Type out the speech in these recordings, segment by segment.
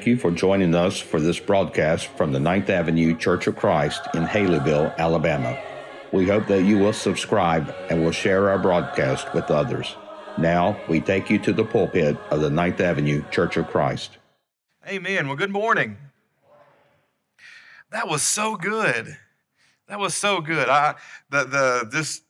thank you for joining us for this broadcast from the Ninth Avenue Church of Christ in Haleyville, Alabama. We hope that you will subscribe and will share our broadcast with others. Now, we take you to the pulpit of the Ninth Avenue Church of Christ. Amen. Well, good morning. That was so good. That was so good. I the the this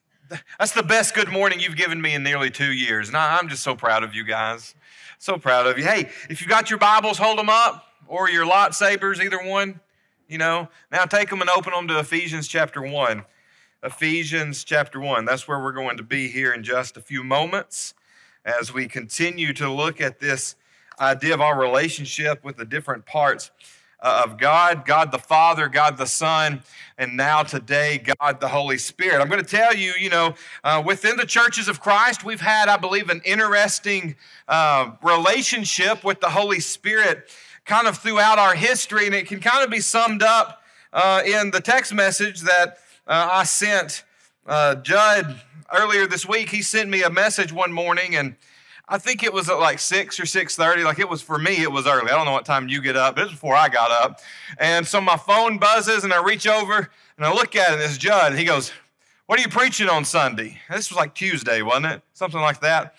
that's the best good morning you've given me in nearly two years, and I, I'm just so proud of you guys. So proud of you. Hey, if you got your Bibles, hold them up, or your lightsabers, either one. You know, now take them and open them to Ephesians chapter 1. Ephesians chapter 1. That's where we're going to be here in just a few moments as we continue to look at this idea of our relationship with the different parts of God, God the Father, God the Son, and now today, God the Holy Spirit. I'm going to tell you, you know, uh, within the churches of Christ, we've had, I believe, an interesting uh, relationship with the Holy Spirit kind of throughout our history, and it can kind of be summed up uh, in the text message that uh, I sent uh, Judd earlier this week. He sent me a message one morning, and I think it was at like six or six thirty. Like it was for me, it was early. I don't know what time you get up, but it was before I got up. And so my phone buzzes, and I reach over and I look at it. And it's Judd. And he goes, "What are you preaching on Sunday?" This was like Tuesday, wasn't it? Something like that.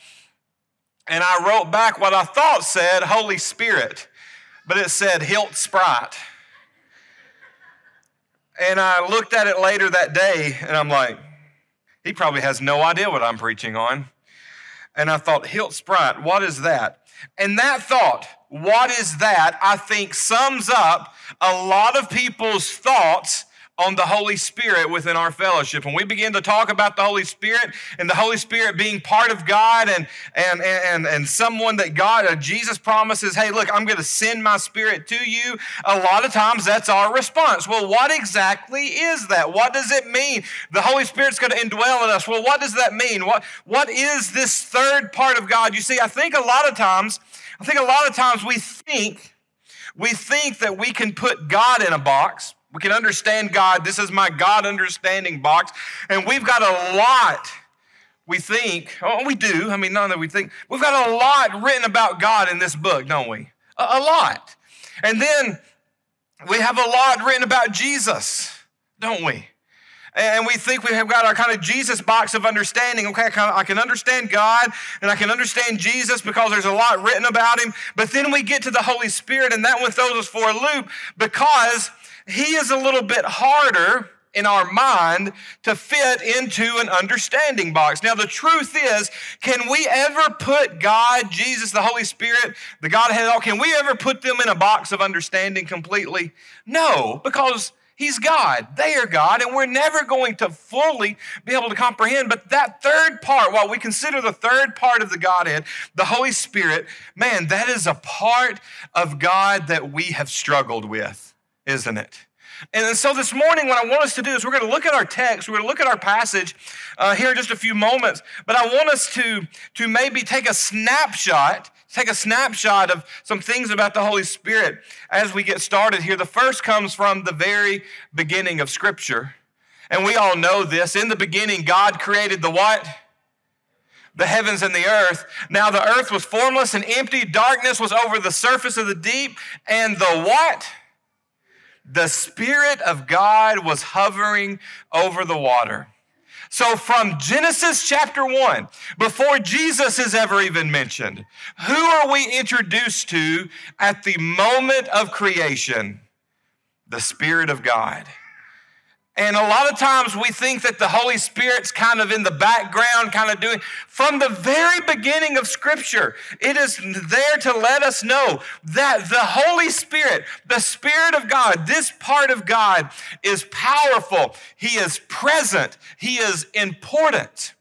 And I wrote back what I thought said Holy Spirit, but it said Hilt Sprite. And I looked at it later that day, and I'm like, he probably has no idea what I'm preaching on. And I thought, Hilt Sprite, what is that? And that thought, what is that, I think sums up a lot of people's thoughts on the Holy Spirit within our fellowship. When we begin to talk about the Holy Spirit and the Holy Spirit being part of God and and and and someone that God uh, Jesus promises, "Hey, look, I'm going to send my spirit to you." A lot of times that's our response. Well, what exactly is that? What does it mean? The Holy Spirit's going to indwell in us. Well, what does that mean? What what is this third part of God? You see, I think a lot of times, I think a lot of times we think we think that we can put God in a box we can understand God. This is my God understanding box. And we've got a lot, we think, oh, we do. I mean, none that we think. We've got a lot written about God in this book, don't we? A, a lot. And then we have a lot written about Jesus, don't we? And we think we have got our kind of Jesus box of understanding. Okay, I can understand God and I can understand Jesus because there's a lot written about him. But then we get to the Holy Spirit and that one throws us for a loop because he is a little bit harder in our mind to fit into an understanding box. Now, the truth is, can we ever put God, Jesus, the Holy Spirit, the Godhead, all, can we ever put them in a box of understanding completely? No, because He's God. They are God, and we're never going to fully be able to comprehend. But that third part, while we consider the third part of the Godhead, the Holy Spirit, man, that is a part of God that we have struggled with isn't it? And so this morning, what I want us to do is we're going to look at our text, we're going to look at our passage uh, here in just a few moments, but I want us to, to maybe take a snapshot, take a snapshot of some things about the Holy Spirit as we get started here. The first comes from the very beginning of Scripture. And we all know this. In the beginning, God created the what? the heavens and the earth. Now the earth was formless and empty, darkness was over the surface of the deep, and the what? The Spirit of God was hovering over the water. So, from Genesis chapter 1, before Jesus is ever even mentioned, who are we introduced to at the moment of creation? The Spirit of God. And a lot of times we think that the Holy Spirit's kind of in the background, kind of doing. From the very beginning of Scripture, it is there to let us know that the Holy Spirit, the Spirit of God, this part of God is powerful. He is present. He is important.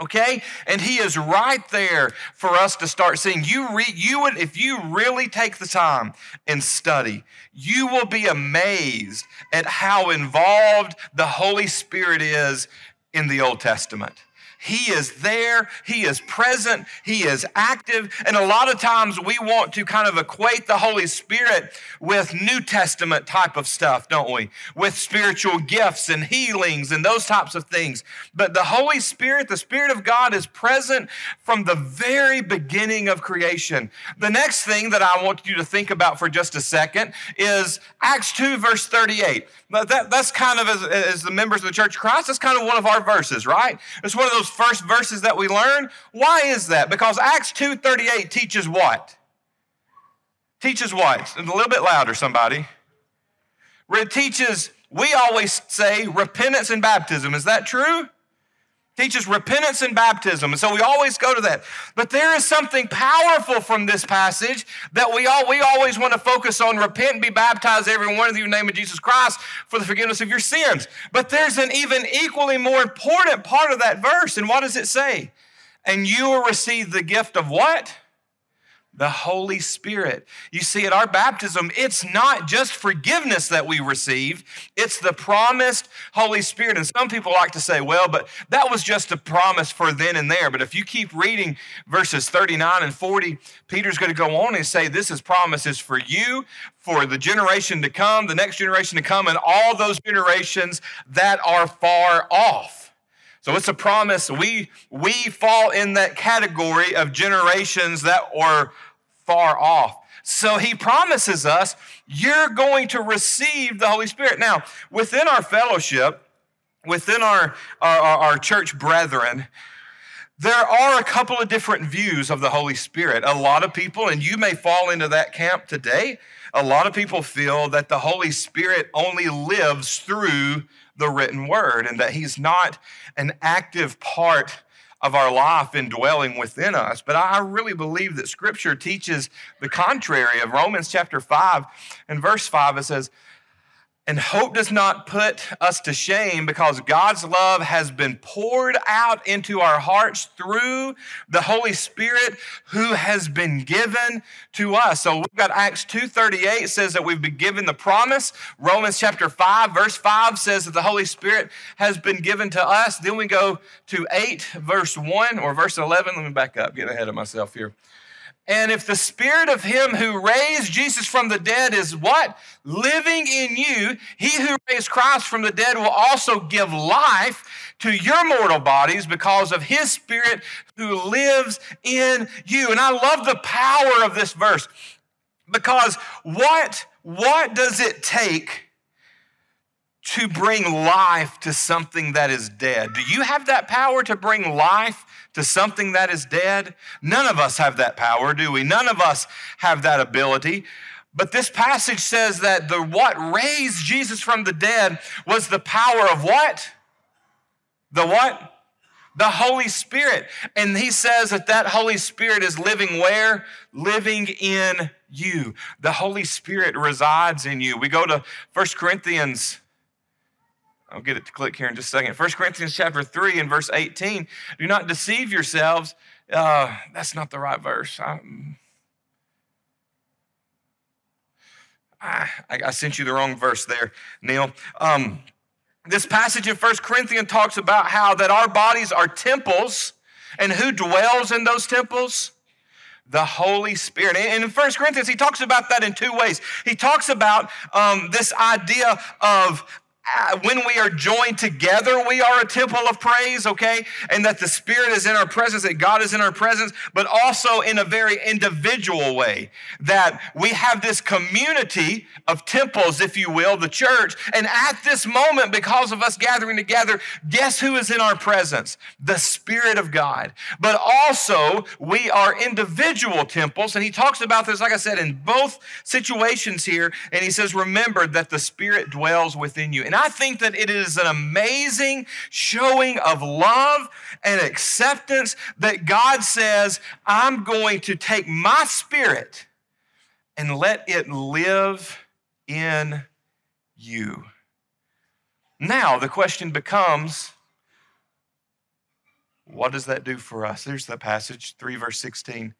Okay? And he is right there for us to start seeing. You read, you would, if you really take the time and study, you will be amazed at how involved the Holy Spirit is in the Old Testament. He is there, He is present, He is active. And a lot of times we want to kind of equate the Holy Spirit with New Testament type of stuff, don't we? With spiritual gifts and healings and those types of things. But the Holy Spirit, the Spirit of God, is present from the very beginning of creation. The next thing that I want you to think about for just a second is Acts 2, verse 38. That, that's kind of, as, as the members of the Church of Christ, that's kind of one of our verses, right? It's one of those first verses that we learn. Why is that? Because Acts 2.38 teaches what? Teaches what? A little bit louder, somebody. It teaches, we always say repentance and baptism. Is that true? Teaches repentance and baptism. And so we always go to that. But there is something powerful from this passage that we all we always want to focus on repent and be baptized every one of you in the name of Jesus Christ for the forgiveness of your sins. But there's an even equally more important part of that verse. And what does it say? And you will receive the gift of what? The Holy Spirit. You see, at our baptism, it's not just forgiveness that we receive, it's the promised Holy Spirit. And some people like to say, well, but that was just a promise for then and there. But if you keep reading verses 39 and 40, Peter's going to go on and say, this is promises for you, for the generation to come, the next generation to come, and all those generations that are far off. So it's a promise. We, we fall in that category of generations that are far off. So he promises us, you're going to receive the Holy Spirit. Now, within our fellowship, within our, our, our church brethren, there are a couple of different views of the Holy Spirit. A lot of people, and you may fall into that camp today, a lot of people feel that the Holy Spirit only lives through the written word and that he's not an active part of our life indwelling within us. But I really believe that Scripture teaches the contrary of Romans chapter 5 and verse 5. It says, and hope does not put us to shame because God's love has been poured out into our hearts through the Holy Spirit who has been given to us. So we've got Acts 2:38 says that we've been given the promise. Romans chapter 5 verse 5 says that the Holy Spirit has been given to us. Then we go to 8 verse 1 or verse 11. Let me back up, get ahead of myself here. And if the spirit of him who raised Jesus from the dead is what? Living in you, he who raised Christ from the dead will also give life to your mortal bodies because of his spirit who lives in you. And I love the power of this verse because what, what does it take to bring life to something that is dead? Do you have that power to bring life to something that is dead? None of us have that power, do we? None of us have that ability. But this passage says that the what raised Jesus from the dead was the power of what? The what? The Holy Spirit. And he says that that Holy Spirit is living where? Living in you. The Holy Spirit resides in you. We go to 1 Corinthians I'll get it to click here in just a second. 1 Corinthians chapter 3 and verse 18. Do not deceive yourselves. Uh, that's not the right verse. I, I, I, sent you the wrong verse there, Neil. Um, this passage in 1 Corinthians talks about how that our bodies are temples, and who dwells in those temples? the Holy Spirit. And in 1 Corinthians, he talks about that in two ways. He talks about um, this idea of Uh, when we are joined together, we are a temple of praise, okay? And that the Spirit is in our presence, that God is in our presence, but also in a very individual way. That we have this community of temples, if you will, the church. And at this moment, because of us gathering together, guess who is in our presence? The Spirit of God. But also, we are individual temples. And he talks about this, like I said, in both situations here. And he says, remember that the Spirit dwells within you. And and I think that it is an amazing showing of love and acceptance that God says, I'm going to take my spirit and let it live in you. Now, the question becomes what does that do for us? There's the passage, 3 verse 16.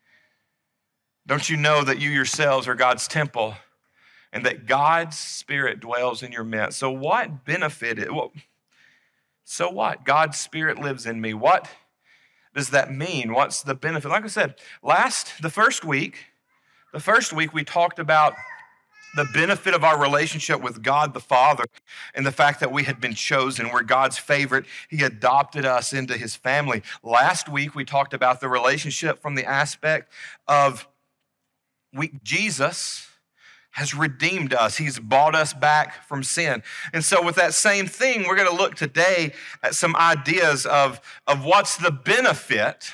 Don't you know that you yourselves are God's temple? And that God's Spirit dwells in your midst. So, what benefited? Well, so what? God's Spirit lives in me. What? does that mean? What's the benefit? Like I said, last, the first week, the first week we talked about the benefit of our relationship with God the Father and the fact that we had been chosen. We're God's favorite. He adopted us into his family. Last week, we talked about the relationship from the aspect of we, Jesus has redeemed us. He's bought us back from sin. And so, with that same thing, we're going to look today at some ideas of, of what's the benefit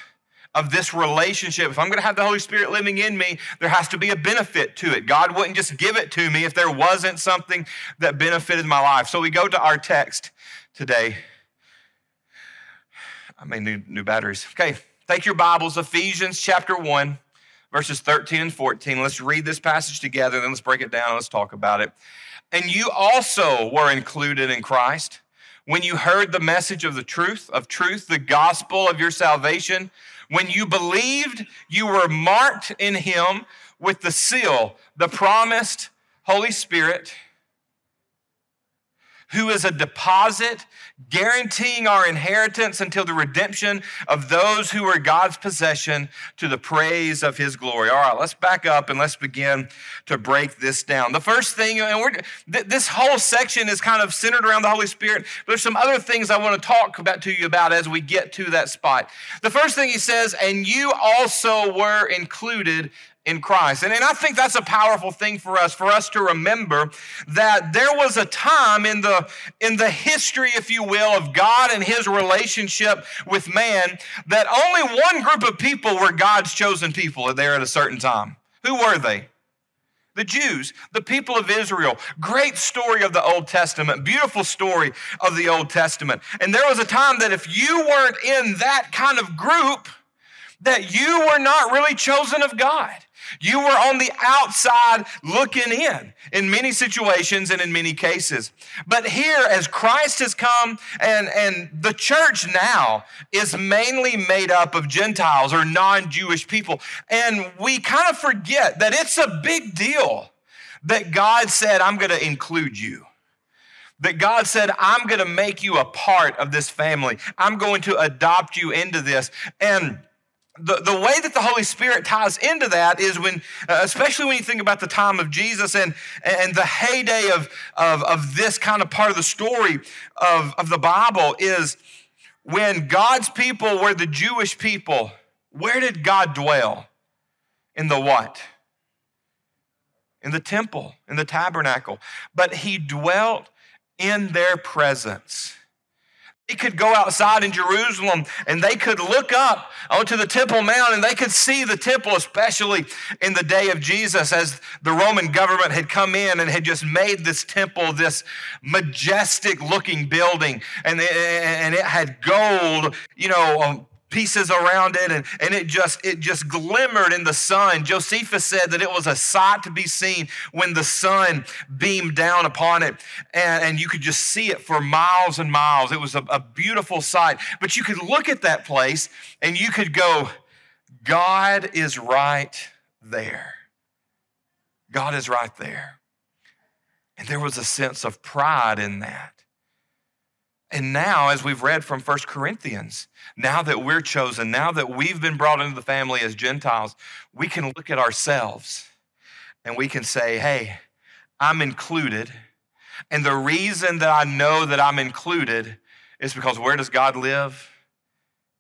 of this relationship. If I'm going to have the Holy Spirit living in me, there has to be a benefit to it. God wouldn't just give it to me if there wasn't something that benefited my life. So we go to our text today. I mean, new, new batteries. Okay, take your Bibles, Ephesians chapter 1, verses 13 and 14. Let's read this passage together, then let's break it down let's talk about it. And you also were included in Christ when you heard the message of the truth, of truth, the gospel of your salvation when you believed, you were marked in him with the seal, the promised Holy Spirit who is a deposit guaranteeing our inheritance until the redemption of those who are God's possession to the praise of his glory. All right, let's back up and let's begin to break this down. The first thing, and we're, th- this whole section is kind of centered around the Holy Spirit, but there's some other things I want to talk about to you about as we get to that spot. The first thing he says, and you also were included in Christ. And, and I think that's a powerful thing for us, for us to remember that there was a time in the, in the history, if you will, of God and his relationship with man that only one group of people were God's chosen people there at a certain time. Who were they? The Jews, the people of Israel. Great story of the Old Testament, beautiful story of the Old Testament. And there was a time that if you weren't in that kind of group, that you were not really chosen of God. You were on the outside looking in in many situations and in many cases. But here, as Christ has come and, and the church now is mainly made up of Gentiles or non Jewish people. And we kind of forget that it's a big deal that God said, I'm going to include you that God said, I'm going to make you a part of this family. I'm going to adopt you into this. And the, the way that the Holy Spirit ties into that is when, uh, especially when you think about the time of Jesus and, and the heyday of, of, of this kind of part of the story of, of the Bible, is when God's people were the Jewish people, where did God dwell? In the what? In the temple, in the tabernacle. But he dwelt in their presence. They could go outside in Jerusalem and they could look up onto the Temple Mount and they could see the temple, especially in the day of Jesus, as the Roman government had come in and had just made this temple this majestic looking building. And, and it had gold, you know, pieces around it and, and it just it just glimmered in the sun. Josephus said that it was a sight to be seen when the sun beamed down upon it and, and you could just see it for miles and miles. It was a, a beautiful sight. But you could look at that place and you could go god is right there. God is right there. And there was a sense of pride in that. And now, as we've read from First Corinthians, now that we're chosen, now that we've been brought into the family as Gentiles, we can look at ourselves and we can say, hey, I'm included. And the reason that I know that I'm included is because where does God live?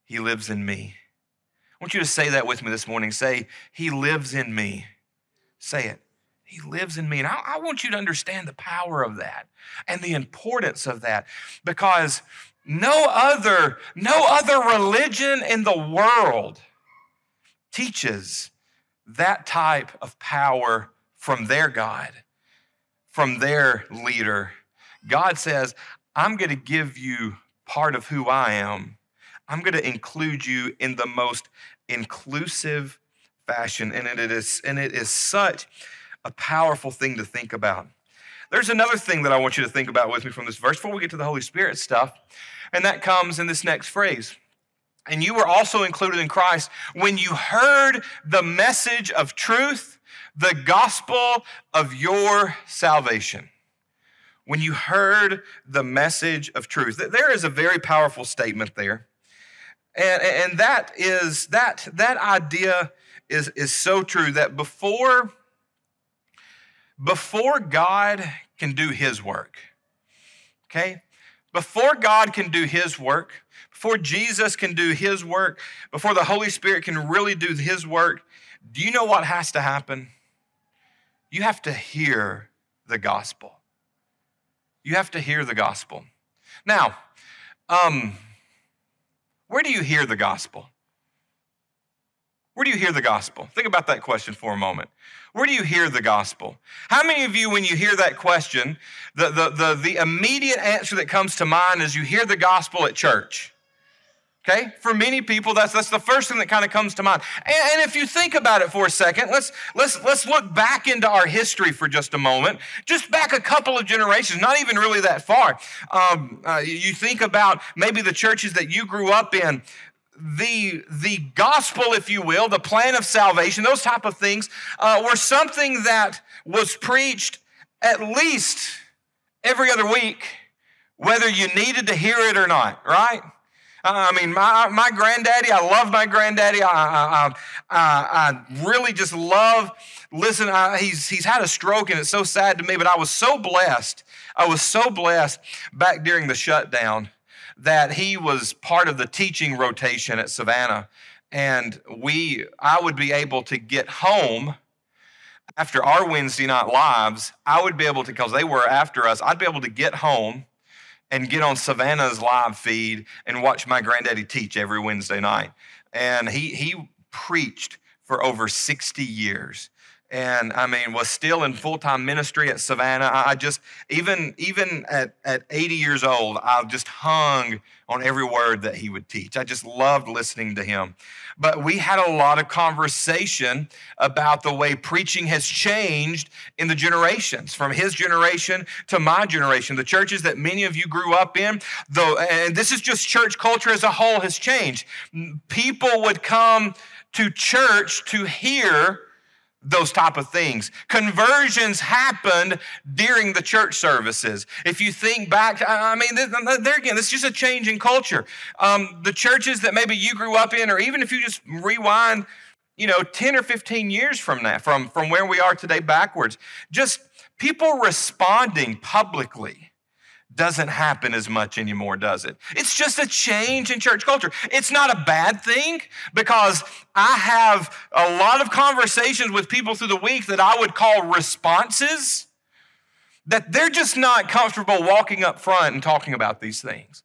He lives in me. I want you to say that with me this morning. Say, He lives in me. Say it. He lives in me. And I, I, want you to understand the power of that and the importance of that because no other, no other religion in the world teaches that type of power from their God, from their leader. God says, I'm going to give you part of who I am. I'm going to include you in the most inclusive fashion. And it is, and it is such a powerful thing to think about. There's another thing that I want you to think about with me from this verse before we get to the Holy Spirit stuff, and that comes in this next phrase. And you were also included in Christ when you heard the message of truth, the gospel of your salvation. When you heard the message of truth, there is a very powerful statement there. And, and that is that that idea is, is so true that before, before God can do his work, okay? Before God can do his work, before Jesus can do his work, before the Holy Spirit can really do his work, do you know what has to happen? You have to hear the gospel. You have to hear the gospel. Now, um, where do you hear the gospel? Where do you hear the gospel? Think about that question for a moment. Where do you hear the gospel? How many of you, when you hear that question, the, the, the, the immediate answer that comes to mind is you hear the gospel at church? Okay, for many people, that's, that's the first thing that kind of comes to mind. And, and, if you think about it for a second, let's, let's, let's look back into our history for just a moment. Just back a couple of generations, not even really that far. Um, uh, you think about maybe the churches that you grew up in, the, the gospel, if you will, the plan of salvation, those type of things uh, were something that was preached at least every other week, whether you needed to hear it or not, right? I mean, my, my granddaddy, I love my granddaddy. I, I, I, I really just love, listen, I, he's, he's had a stroke and it's so sad to me, but I was so blessed. I was so blessed back during the shutdown that he was part of the teaching rotation at Savannah. And we, I would be able to get home after our Wednesday night lives. I would be able to, because they were after us, I'd be able to get home and get on Savannah's live feed and watch my granddaddy teach every Wednesday night. And he, he preached for over 60 years and I mean was still in full-time ministry at Savannah. I just even even at, at 80 years old, I just hung on every word that he would teach. I just loved listening to him. But we had a lot of conversation about the way preaching has changed in the generations, from his generation to my generation. The churches that many of you grew up in, though, and this is just church culture as a whole has changed. People would come to church to hear those type of things. Conversions happened during the church services. If you think back, I mean, there again, this is just a change in culture. Um, the churches that maybe you grew up in, or even if you just rewind, you know, 10 or 15 years from that, from, from where we are today backwards, just people responding publicly doesn't happen as much anymore, does it? It's just a change in church culture. It's not a bad thing because I have a lot of conversations with people through the week that I would call responses that they're just not comfortable walking up front and talking about these things.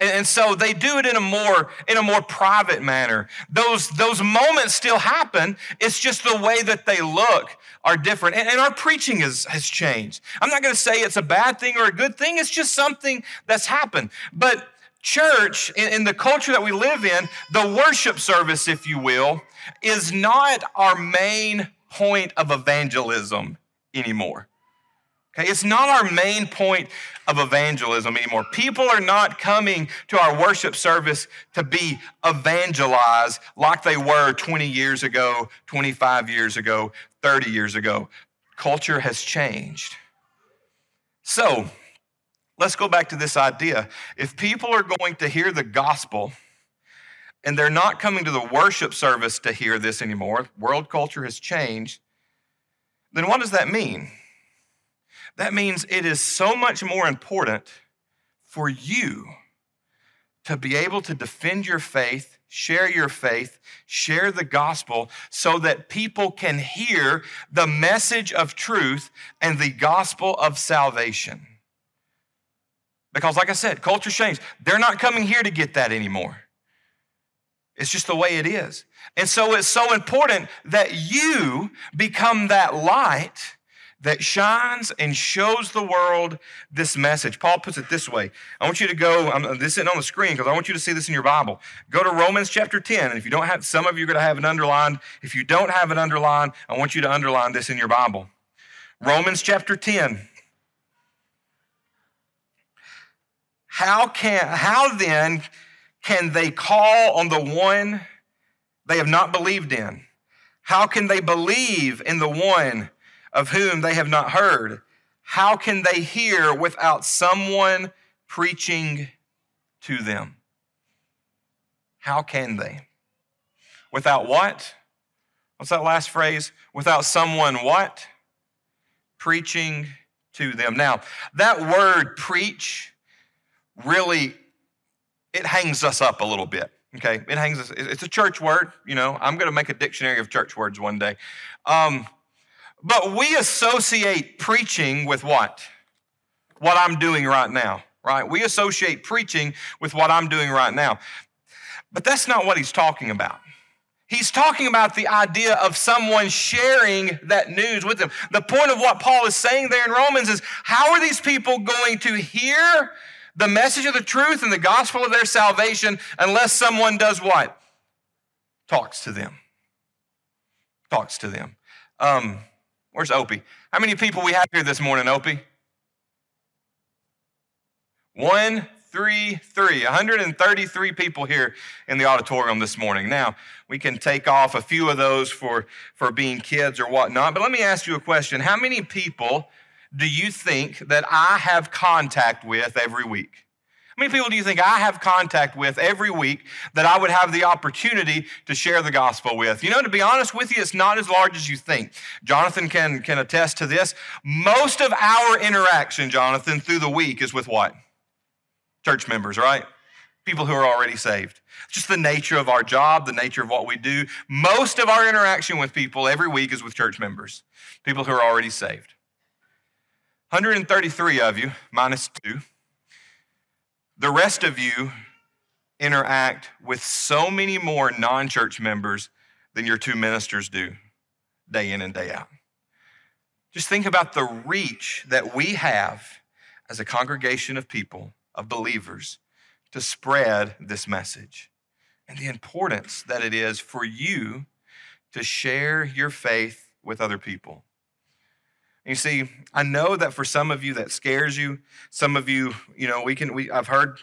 And, so they do it in a more in a more private manner. Those those moments still happen. It's just the way that they look are different. And, and our preaching is, has changed. I'm not going to say it's a bad thing or a good thing. It's just something that's happened. But church, in, in the culture that we live in, the worship service, if you will, is not our main point of evangelism anymore. Okay, it's not our main point of evangelism anymore. People are not coming to our worship service to be evangelized like they were 20 years ago, 25 years ago, 30 years ago. Culture has changed. So, let's go back to this idea. If people are going to hear the gospel, and they're not coming to the worship service to hear this anymore, world culture has changed, then what does that mean? That means it is so much more important for you to be able to defend your faith, share your faith, share the gospel so that people can hear the message of truth and the gospel of salvation. Because, like I said, culture changed. They're not coming here to get that anymore. It's just the way it is. And so it's so important that you become that light that shines and shows the world this message. Paul puts it this way. I want you to go, um, this isn't on the screen because I want you to see this in your Bible. Go to Romans chapter 10. And if you don't have, some of you are going to have it underlined. If you don't have it underlined, I want you to underline this in your Bible. Romans chapter 10. How can, how then can they call on the one they have not believed in? How can they believe in the one of whom they have not heard? How can they hear without someone preaching to them? How can they? Without what? What's that last phrase? Without someone what? Preaching to them. Now, that word preach really it hangs us up a little bit. Okay, it hangs us. It's a church word. You know, I'm going to make a dictionary of church words one day. Um, but we associate preaching with what? What I'm doing right now, right? We associate preaching with what I'm doing right now. But that's not what he's talking about. He's talking about the idea of someone sharing that news with them. The point of what Paul is saying there in Romans is how are these people going to hear the message of the truth and the gospel of their salvation unless someone does what? Talks to them. Talks to them. Um, where's Opie? How many people we have here this morning, Opie? One, three, three. 133 people here in the auditorium this morning. Now, we can take off a few of those for, for being kids or whatnot, but let me ask you a question. How many people do you think that I have contact with every week? How many people do you think I have contact with every week that I would have the opportunity to share the gospel with? You know, to be honest with you, it's not as large as you think. Jonathan can, can attest to this. Most of our interaction, Jonathan, through the week is with what? Church members, right? People who are already saved. just the nature of our job, the nature of what we do. Most of our interaction with people every week is with church members, people who are already saved. 133 of you, minus two. The rest of you interact with so many more non church members than your two ministers do day in and day out. Just think about the reach that we have as a congregation of people, of believers, to spread this message and the importance that it is for you to share your faith with other people. You see, I know that for some of you that scares you. Some of you, you know, we can, we, I've heard,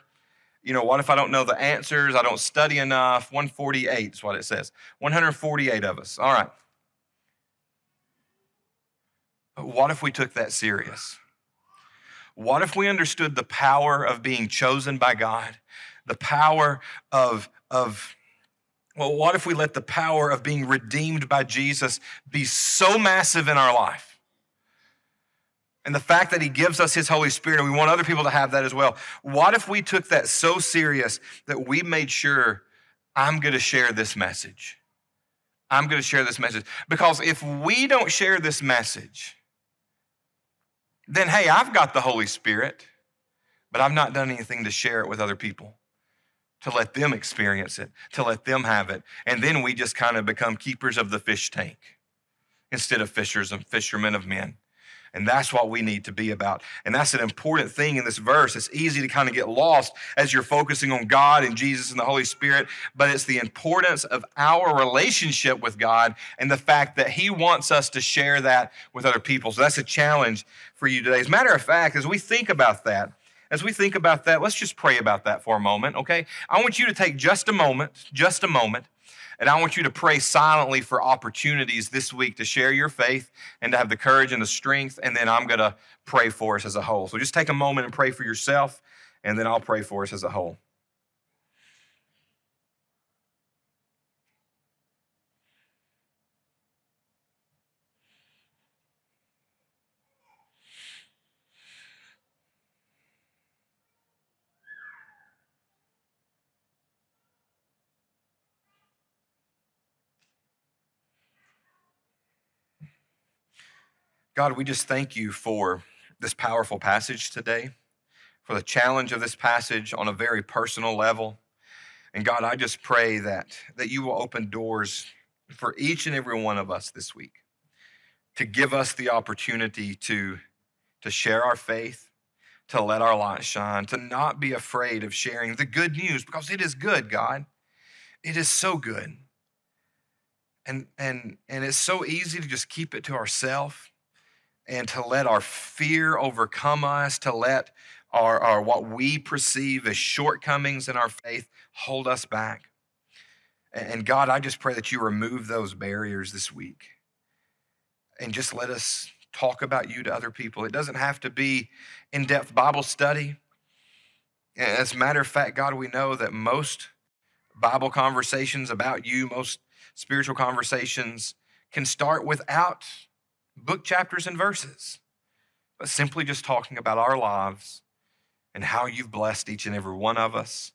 you know, what if I don't know the answers? I don't study enough. 148 is what it says. 148 of us. All right. But what if we took that serious? What if we understood the power of being chosen by God? The power of, of, well, what if we let the power of being redeemed by Jesus be so massive in our life? And the fact that he gives us his Holy Spirit, and we want other people to have that as well. What if we took that so serious that we made sure I'm going to share this message? I'm going to share this message. Because if we don't share this message, then hey, I've got the Holy Spirit, but I've not done anything to share it with other people, to let them experience it, to let them have it. And then we just kind of become keepers of the fish tank instead of fishers and fishermen of men. And that's what we need to be about. And that's an important thing in this verse. It's easy to kind of get lost as you're focusing on God and Jesus and the Holy Spirit, but it's the importance of our relationship with God and the fact that He wants us to share that with other people. So that's a challenge for you today. As a matter of fact, as we think about that, as we think about that, let's just pray about that for a moment, okay? I want you to take just a moment, just a moment, and I want you to pray silently for opportunities this week to share your faith and to have the courage and the strength. And then I'm going to pray for us as a whole. So just take a moment and pray for yourself, and then I'll pray for us as a whole. God, we just thank you for this powerful passage today, for the challenge of this passage on a very personal level. And God, I just pray that, that you will open doors for each and every one of us this week to give us the opportunity to, to share our faith, to let our light shine, to not be afraid of sharing the good news because it is good, God. It is so good. And, and, and it's so easy to just keep it to ourselves and to let our fear overcome us, to let our, our what we perceive as shortcomings in our faith hold us back. And God, I just pray that you remove those barriers this week and just let us talk about you to other people. It doesn't have to be in depth Bible study. As a matter of fact, God, we know that most Bible conversations about you, most spiritual conversations can start without book chapters and verses, but simply just talking about our lives and how you've blessed each and every one of us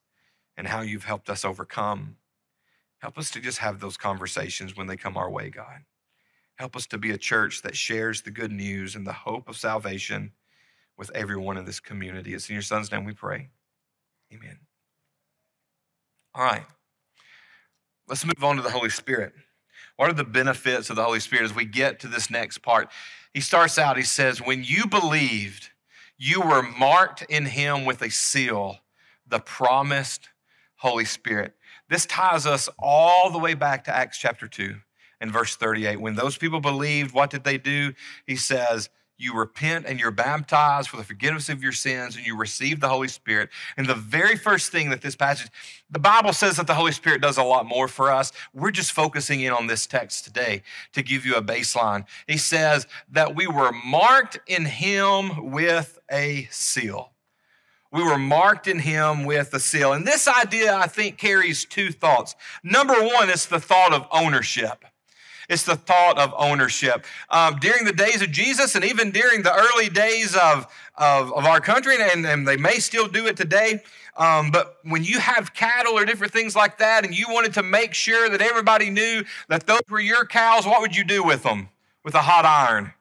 and how you've helped us overcome. Help us to just have those conversations when they come our way, God. Help us to be a church that shares the good news and the hope of salvation with everyone in this community. It's in your son's name we pray. Amen. All right. Let's move on to the Holy Spirit. What are the benefits of the Holy Spirit as we get to this next part? He starts out, he says, When you believed, you were marked in him with a seal, the promised Holy Spirit. This ties us all the way back to Acts chapter 2 and verse 38. When those people believed, what did they do? He says, you repent and you're baptized for the forgiveness of your sins and you receive the Holy Spirit. And the very first thing that this passage, the Bible says that the Holy Spirit does a lot more for us. We're just focusing in on this text today to give you a baseline. He says that we were marked in Him with a seal. We were marked in him with a seal. And this idea, I think, carries two thoughts. Number one is the thought of ownership. It's the thought of ownership. Um, during the days of Jesus and even during the early days of, of, of our country, and, and they may still do it today, um, but when you have cattle or different things like that, and you wanted to make sure that everybody knew that those were your cows, what would you do with them? With a hot iron.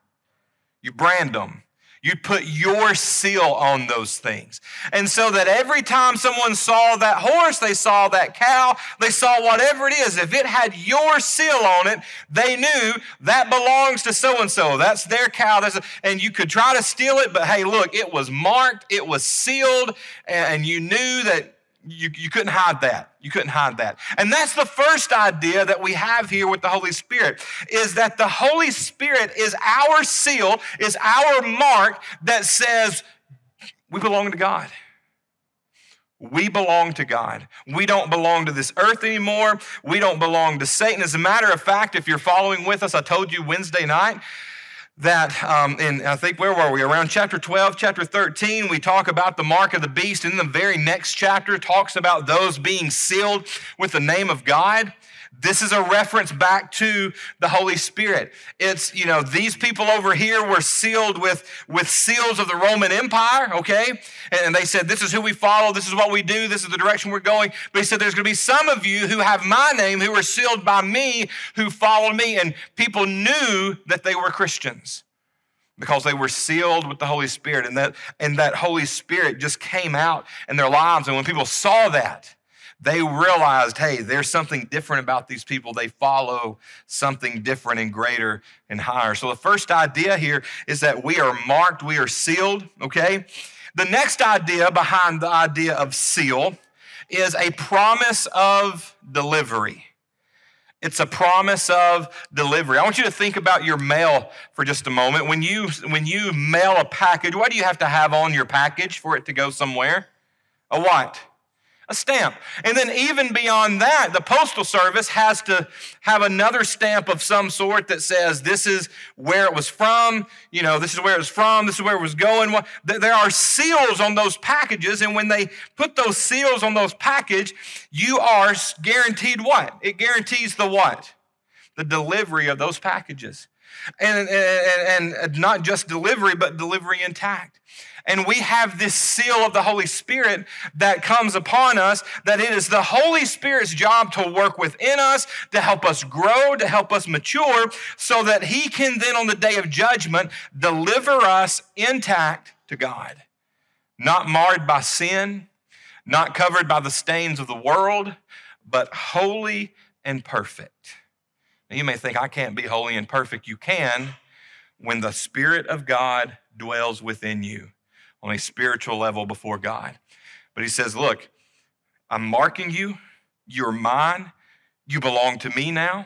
You brand them. You'd put your seal on those things. And so that every time someone saw that horse, they saw that cow, they saw whatever it is, if it had your seal on it, they knew that belongs to so and so. That's their cow. That's and you could try to steal it, but hey, look, it was marked, it was sealed, and you knew that you, you couldn't hide that. You couldn't hide that. And that's the first idea that we have here with the Holy Spirit is that the Holy Spirit is our seal, is our mark that says we belong to God. We belong to God. We don't belong to this earth anymore. We don't belong to Satan. As a matter of fact, if you're following with us, I told you Wednesday night that um, in I think where were we? Around chapter 12 chapter 13 we talk about the mark of the beast. And in the very next chapter talks about those being sealed with the name of God this is a reference back to the Holy Spirit. It's, you know, these people over here were sealed with, with seals of the Roman Empire, okay? And they said, this is who we follow, this is what we do, this is the direction we're going. But he said, there's going to be some of you who have my name, who are sealed by me, who follow me. And people knew that they were Christians because they were sealed with the Holy Spirit. And that, and that Holy Spirit just came out in their lives. And when people saw that, they realized, hey, there's something different about these people. They follow something different and greater and higher. So the first idea here is that we are marked, we are sealed, okay? The next idea behind the idea of seal is a promise of delivery. It's a promise of delivery. I want you to think about your mail for just a moment. When you when you mail a package, what do you have to have on your package for it to go somewhere? A what? A stamp. And then, even beyond that, the Postal Service has to have another stamp of some sort that says this is where it was from, you know, this is where it was from, this is where it was going. There are seals on those packages, and when they put those seals on those packages, you are guaranteed what? It guarantees the what? The delivery of those packages. And, and, and not just delivery, but delivery intact. And we have this seal of the Holy Spirit that comes upon us, that it is the Holy Spirit's job to work within us, to help us grow, to help us mature, so that He can then on the day of judgment deliver us intact to God. Not marred by sin, not covered by the stains of the world, but holy and perfect. Now you may think, I can't be holy and perfect. You can when the Spirit of God dwells within you on a spiritual level before God. But he says, Look, I'm marking you. You're mine. You belong to me now.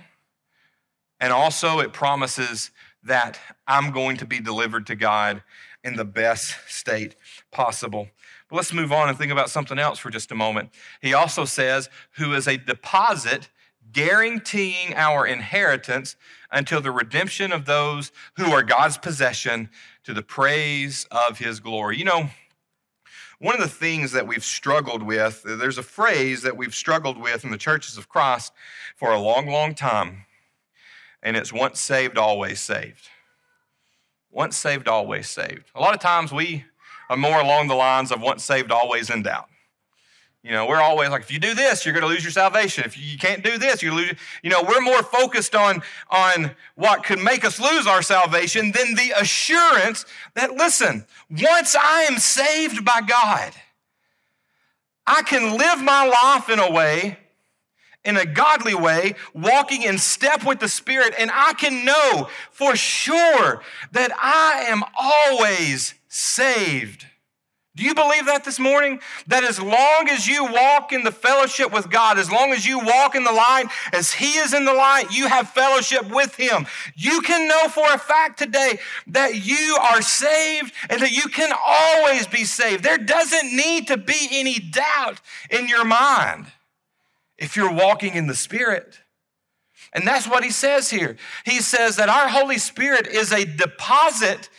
And also, it promises that I'm going to be delivered to God in the best state possible. But let's move on and think about something else for just a moment. He also says, who is a deposit guaranteeing our inheritance until the redemption of those who are God's possession to the praise of his glory. You know, one of the things that we've struggled with, there's a phrase that we've struggled with in the churches of Christ for a long, long time, and it's once saved, always saved. Once saved, always saved. A lot of times we are more along the lines of once saved, always in doubt. You know, we're always like, if you do this, you're going to lose your salvation. If you can't do this, you lose. You know, we're more focused on on what could make us lose our salvation than the assurance that, listen, once I am saved by God, I can live my life in a way, in a godly way, walking in step with the Spirit, and I can know for sure that I am always saved. Do you believe that this morning? That as long as you walk in the fellowship with God, as long as you walk in the light, as He is in the light, you have fellowship with Him. You can know for a fact today that you are saved and that you can always be saved. There doesn't need to be any doubt in your mind if you're walking in the Spirit. And that's what He says here. He says that our Holy Spirit is a deposit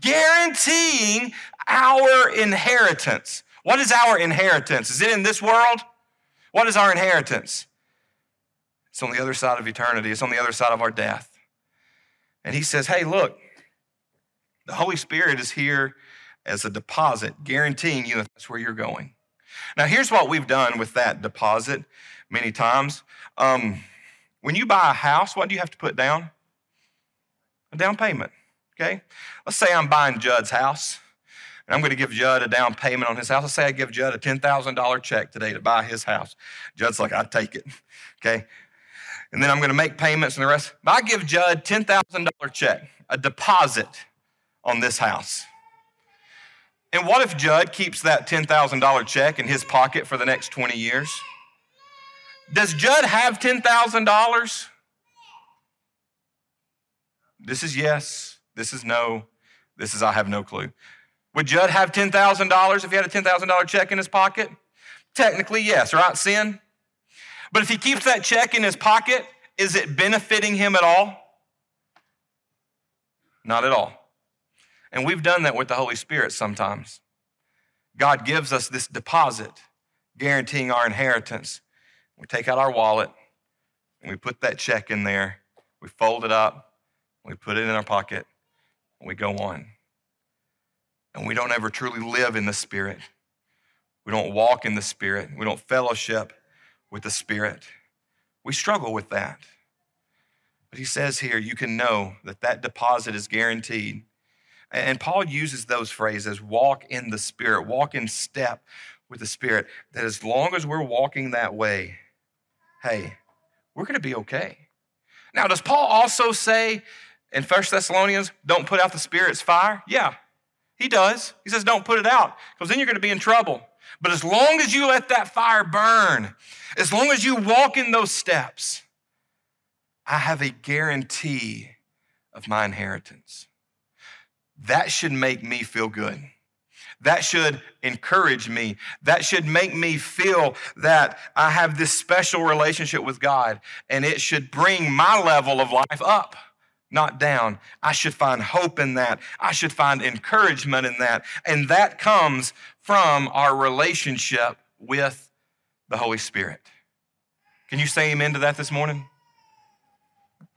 guaranteeing our inheritance. What is our inheritance? Is it in this world? What is our inheritance? It's on the other side of eternity, it's on the other side of our death. And he says, Hey, look, the Holy Spirit is here as a deposit, guaranteeing you that's where you're going. Now, here's what we've done with that deposit many times. Um, when you buy a house, what do you have to put down? A down payment, okay? Let's say I'm buying Judd's house and I'm going to give Judd a down payment on his house. Let's say I give Judd a $10,000 check today to buy his house. Judd's like, I'd take it. Okay. And then I'm going to make payments and the rest. I give Judd $10,000 check, a deposit on this house. And what if Judd keeps that $10,000 check in his pocket for the next 20 years? Does Judd have $10,000? This is yes. This is no. This is I have no clue. Would Judd have $10,000 if he had a $10,000 check in his pocket? Technically, yes, right, sin? But if he keeps that check in his pocket, is it benefiting him at all? Not at all. And we've done that with the Holy Spirit sometimes. God gives us this deposit guaranteeing our inheritance. We take out our wallet and we put that check in there, we fold it up, we put it in our pocket, and we go on and we don't ever truly live in the Spirit. We don't walk in the Spirit. We don't fellowship with the Spirit. We struggle with that. But he says here, you can know that that deposit is guaranteed. And Paul uses those phrases walk in the Spirit, walk in step with the Spirit, that as long as we're walking that way, hey, we're going to be okay. Now, does Paul also say in First Thessalonians, don't put out the Spirit's fire? Yeah, he does. He says, don't put it out because then you're going to be in trouble. But as long as you let that fire burn, as long as you walk in those steps, I have a guarantee of my inheritance. That should make me feel good. That should encourage me. That should make me feel that I have this special relationship with God, and it should bring my level of life up not down. I should find hope in that. I should find encouragement in that. And that comes from our relationship with the Holy Spirit. Can you say amen to that this morning?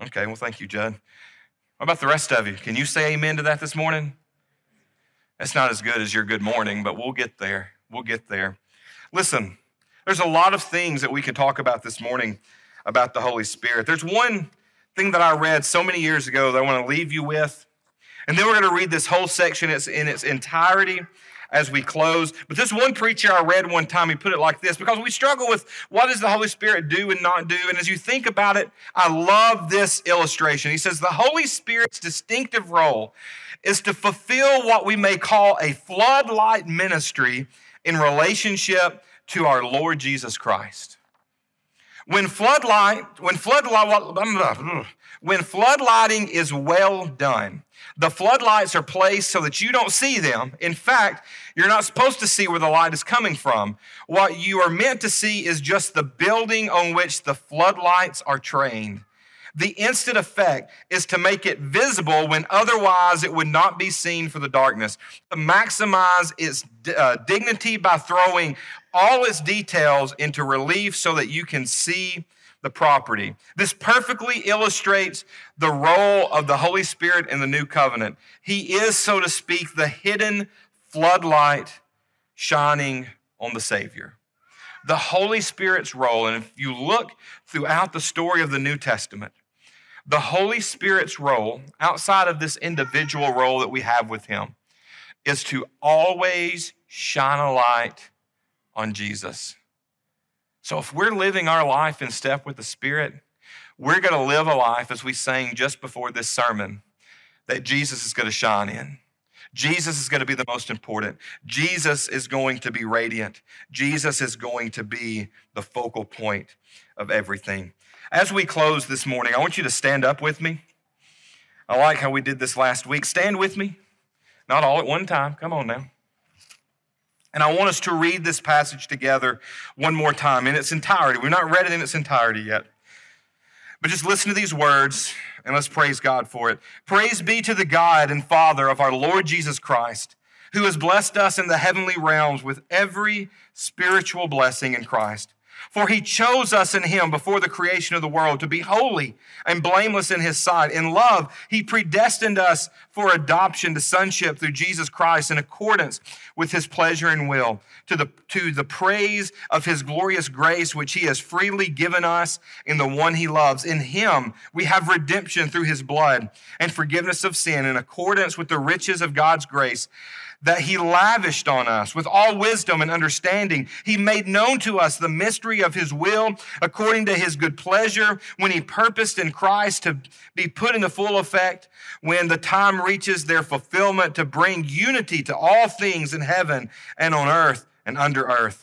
Okay, well, thank you, Judd. What about the rest of you? Can you say amen to that this morning? That's not as good as your good morning, but we'll get there. We'll get there. Listen, there's a lot of things that we could talk about this morning about the Holy Spirit. There's one thing that I read so many years ago that I want to leave you with. And then we're going to read this whole section in its entirety as we close. But this one preacher I read one time, he put it like this because we struggle with what does the Holy Spirit do and not do. And as you think about it, I love this illustration. He says, The Holy Spirit's distinctive role is to fulfill what we may call a floodlight ministry in relationship to our Lord Jesus Christ. When floodlight, when floodlight, when floodlighting is well done, the floodlights are placed so that you don't see them. In fact, you're not supposed to see where the light is coming from. What you are meant to see is just the building on which the floodlights are trained. The instant effect is to make it visible when otherwise it would not be seen for the darkness, to maximize its uh, dignity by throwing all its details into relief so that you can see the property. This perfectly illustrates the role of the Holy Spirit in the new covenant. He is, so to speak, the hidden floodlight shining on the Savior. The Holy Spirit's role, and if you look throughout the story of the New Testament, the Holy Spirit's role, outside of this individual role that we have with Him, is to always shine a light on Jesus. So if we're living our life in step with the Spirit, we're going to live a life, as we sang just before this sermon, that Jesus is going to shine in. Jesus is going to be the most important. Jesus is going to be radiant. Jesus is going to be the focal point of everything. As we close this morning, I want you to stand up with me. I like how we did this last week. Stand with me, not all at one time. Come on now. And I want us to read this passage together one more time in its entirety. We've not read it in its entirety yet. But just listen to these words and let's praise God for it. Praise be to the God and Father of our Lord Jesus Christ, who has blessed us in the heavenly realms with every spiritual blessing in Christ. For he chose us in him before the creation of the world to be holy and blameless in his sight. In love, he predestined us for adoption to sonship through Jesus Christ in accordance with his pleasure and will, to the, to the praise of his glorious grace, which he has freely given us in the one he loves. In him, we have redemption through his blood and forgiveness of sin in accordance with the riches of God's grace that he lavished on us with all wisdom and understanding. He made known to us the mystery of his will according to his good pleasure when he purposed in Christ to be put into full effect when the time reaches their fulfillment to bring unity to all things in heaven and on earth and under earth.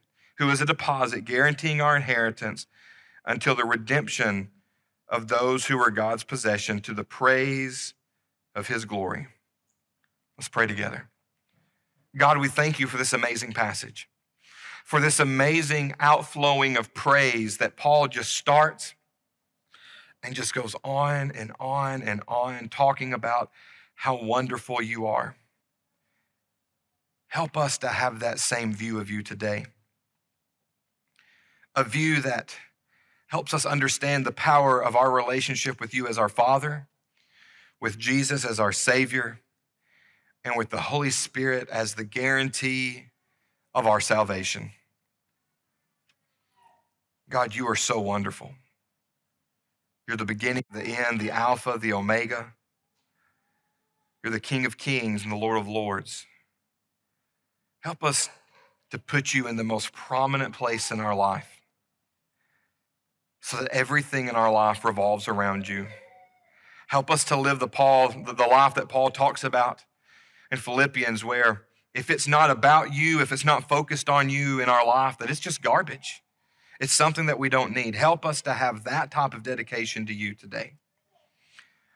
who is a deposit guaranteeing our inheritance until the redemption of those who are God's possession to the praise of his glory. Let's pray together. God, we thank you for this amazing passage, for this amazing outflowing of praise that Paul just starts and just goes on and on and on, talking about how wonderful you are. Help us to have that same view of you today a view that helps us understand the power of our relationship with you as our Father, with Jesus as our Savior, and with the Holy Spirit as the guarantee of our salvation. God, you are so wonderful. You're the beginning, the end, the Alpha, the Omega. You're the King of Kings and the Lord of Lords. Help us to put you in the most prominent place in our life so that everything in our life revolves around you. Help us to live the Paul, the life that Paul talks about in Philippians, where if it's not about you, if it's not focused on you in our life, that it's just garbage. It's something that we don't need. Help us to have that type of dedication to you today.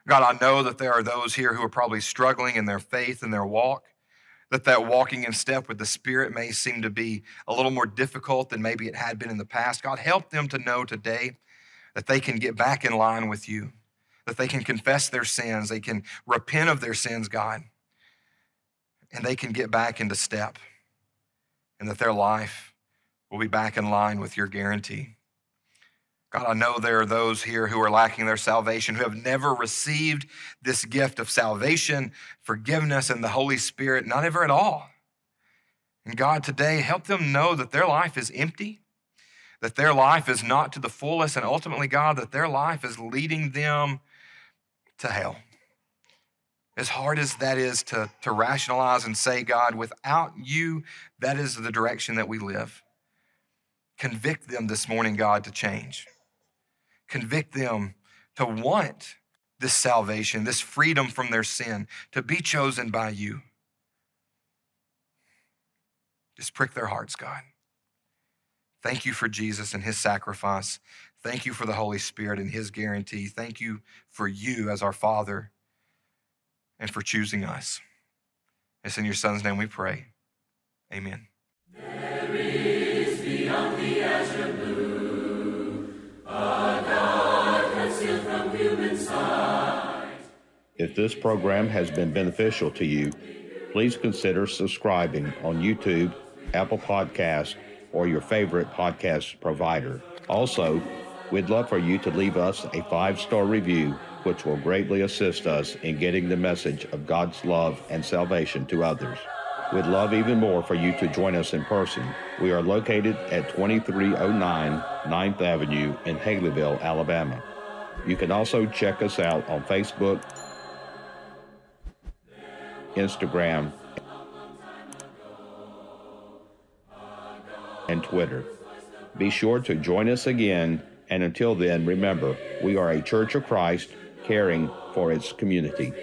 God, I know that there are those here who are probably struggling in their faith and their walk, that that walking in step with the Spirit may seem to be a little more difficult than maybe it had been in the past. God, help them to know today that they can get back in line with you, that they can confess their sins, they can repent of their sins, God, and they can get back into step, and that their life will be back in line with your guarantee. God, I know there are those here who are lacking their salvation, who have never received this gift of salvation, forgiveness, and the Holy Spirit, not ever at all. And God, today, help them know that their life is empty, that their life is not to the fullest, and ultimately, God, that their life is leading them to hell. As hard as that is to, to rationalize and say, God, without you, that is the direction that we live. Convict them this morning, God, to change convict them to want this salvation, this freedom from their sin, to be chosen by you. Just prick their hearts, God. Thank you for Jesus and his sacrifice. Thank you for the Holy Spirit and his guarantee. Thank you for you as our Father and for choosing us. It's in your Son's name we pray. Amen. If this program has been beneficial to you, please consider subscribing on YouTube, Apple Podcast, or your favorite podcast provider. Also, we'd love for you to leave us a five star review, which will greatly assist us in getting the message of God's love and salvation to others. We'd love even more for you to join us in person. We are located at 2309 9th Avenue in Haleyville, Alabama. You can also check us out on Facebook, Instagram, and Twitter. Be sure to join us again, and until then, remember, we are a Church of Christ caring for its community.